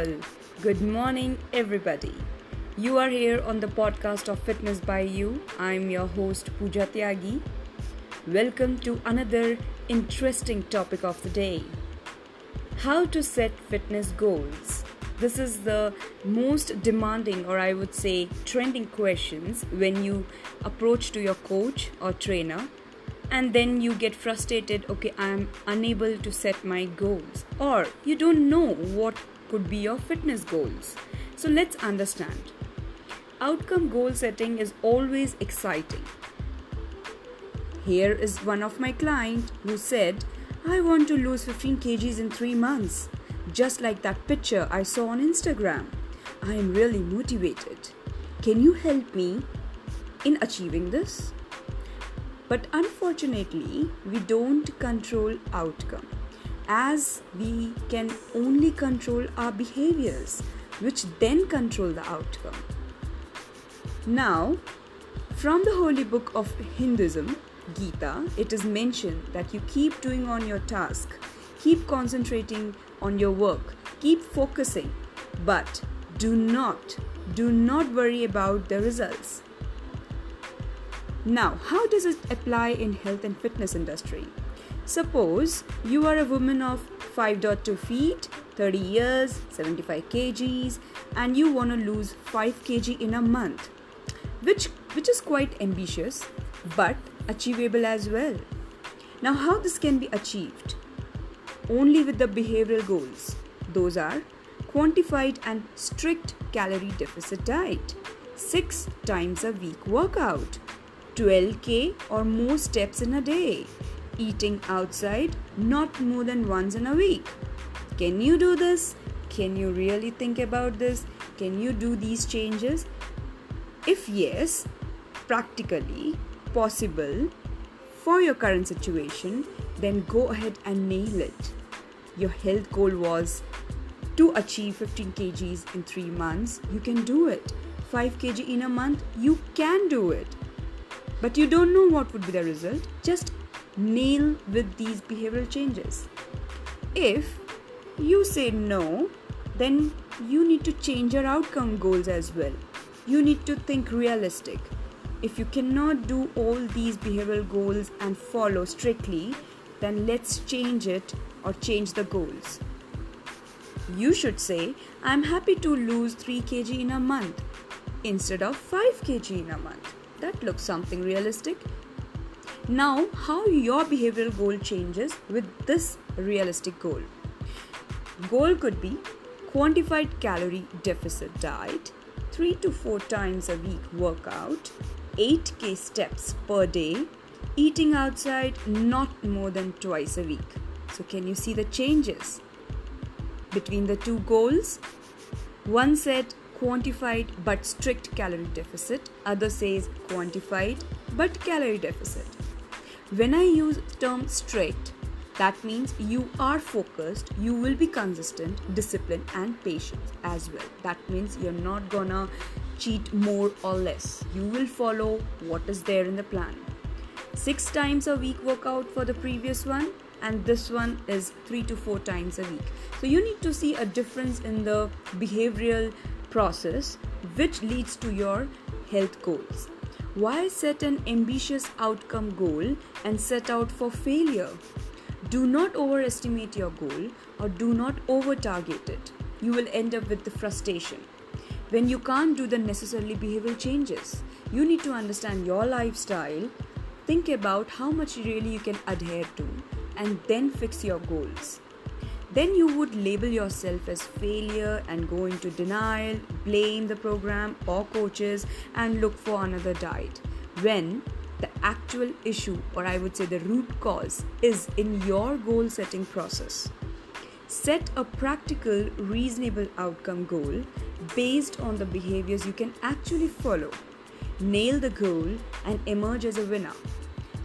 Good morning, everybody. You are here on the podcast of Fitness by You. I'm your host, Pooja Tyagi. Welcome to another interesting topic of the day how to set fitness goals. This is the most demanding, or I would say, trending questions when you approach to your coach or trainer and then you get frustrated okay i'm unable to set my goals or you don't know what could be your fitness goals. So let's understand. Outcome goal setting is always exciting. Here is one of my client who said i want to lose 15 kgs in 3 months. Just like that picture i saw on instagram. I am really motivated. Can you help me in achieving this? But unfortunately, we don't control outcome as we can only control our behaviors, which then control the outcome. Now, from the holy book of Hinduism, Gita, it is mentioned that you keep doing on your task, keep concentrating on your work, keep focusing, but do not, do not worry about the results. Now, how does it apply in health and fitness industry? Suppose you are a woman of 5.2 feet, 30 years, 75 kgs and you want to lose 5 kg in a month. Which which is quite ambitious but achievable as well. Now, how this can be achieved? Only with the behavioral goals. Those are quantified and strict calorie deficit diet, 6 times a week workout, 12k or more steps in a day. Eating outside not more than once in a week. Can you do this? Can you really think about this? Can you do these changes? If yes, practically possible for your current situation, then go ahead and nail it. Your health goal was to achieve 15 kgs in 3 months. You can do it. 5 kg in a month, you can do it but you don't know what would be the result, just nail with these behavioral changes. If you say no, then you need to change your outcome goals as well. You need to think realistic. If you cannot do all these behavioral goals and follow strictly, then let's change it or change the goals. You should say, I'm happy to lose 3 kg in a month instead of 5 kg in a month. That looks something realistic. Now, how your behavioral goal changes with this realistic goal. Goal could be quantified calorie deficit diet, 3 to 4 times a week workout, 8k steps per day, eating outside not more than twice a week. So, can you see the changes between the two goals? One said quantified but strict calorie deficit, other says quantified but calorie deficit. When I use term straight, that means you are focused, you will be consistent, disciplined and patient as well. That means you're not gonna cheat more or less. You will follow what is there in the plan. 6 times a week workout for the previous one and this one is 3 to 4 times a week. So you need to see a difference in the behavioral process which leads to your health goals. Why set an ambitious outcome goal and set out for failure? Do not overestimate your goal or do not over target it. You will end up with the frustration. When you can't do the necessarily behavioral changes, you need to understand your lifestyle, think about how much really you can adhere to, and then fix your goals then you would label yourself as failure and go into denial, blame the program or coaches, and look for another diet. When the actual issue, or I would say the root cause, is in your goal setting process. Set a practical, reasonable outcome goal based on the behaviors you can actually follow. Nail the goal and emerge as a winner.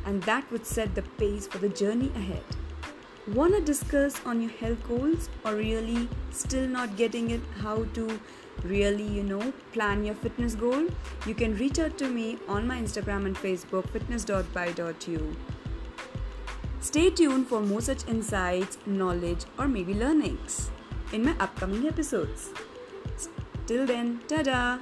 And that would set the pace for the journey ahead. Want to discuss on your health goals or really still not getting it how to really, you know, plan your fitness goal? You can reach out to me on my Instagram and Facebook fitness.by.you. Stay tuned for more such insights, knowledge, or maybe learnings. in my upcoming episodes. Till then, tada!